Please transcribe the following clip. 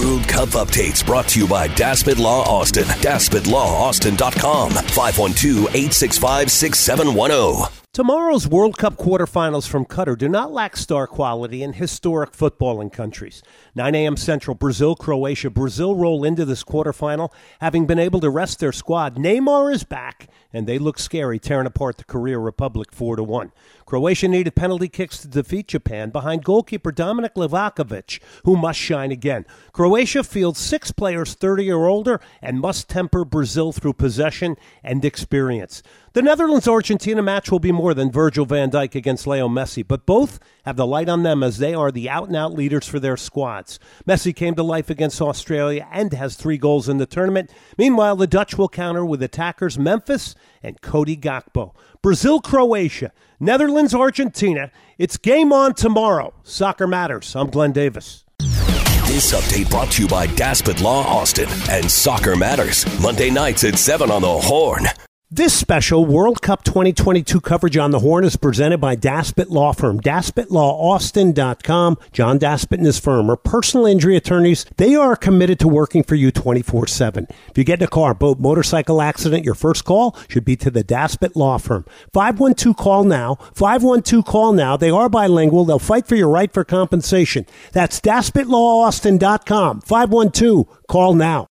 World Cup updates brought to you by Daspit Law Austin. DaspitLawAustin.com. 512 865 6710. Tomorrow's World Cup quarterfinals from Qatar do not lack star quality in historic footballing countries. 9 a.m. Central, Brazil, Croatia. Brazil roll into this quarterfinal having been able to rest their squad. Neymar is back, and they look scary, tearing apart the Korea Republic 4 to 1. Croatia needed penalty kicks to defeat Japan behind goalkeeper Dominik Livakovic, who must shine again. Croatia fields six players 30 or older and must temper Brazil through possession and experience. The Netherlands Argentina match will be more than Virgil van Dijk against Leo Messi, but both have the light on them as they are the out and out leaders for their squads. Messi came to life against Australia and has three goals in the tournament. Meanwhile, the Dutch will counter with attackers Memphis and Cody Gakpo. Brazil, Croatia, Netherlands, Argentina. It's game on tomorrow. Soccer matters. I'm Glenn Davis. This update brought to you by Daspit Law Austin and Soccer Matters. Monday nights at 7 on the Horn. This special World Cup 2022 coverage on the Horn is presented by Daspit Law Firm. DaspitLawAustin.com. John Daspit and his firm are personal injury attorneys. They are committed to working for you 24 7. If you get in a car, boat, motorcycle accident, your first call should be to the Daspit Law Firm. 512 call now. 512 call now. They are bilingual. They'll fight for your right for compensation. That's DaspitLawAustin.com. 512 call now.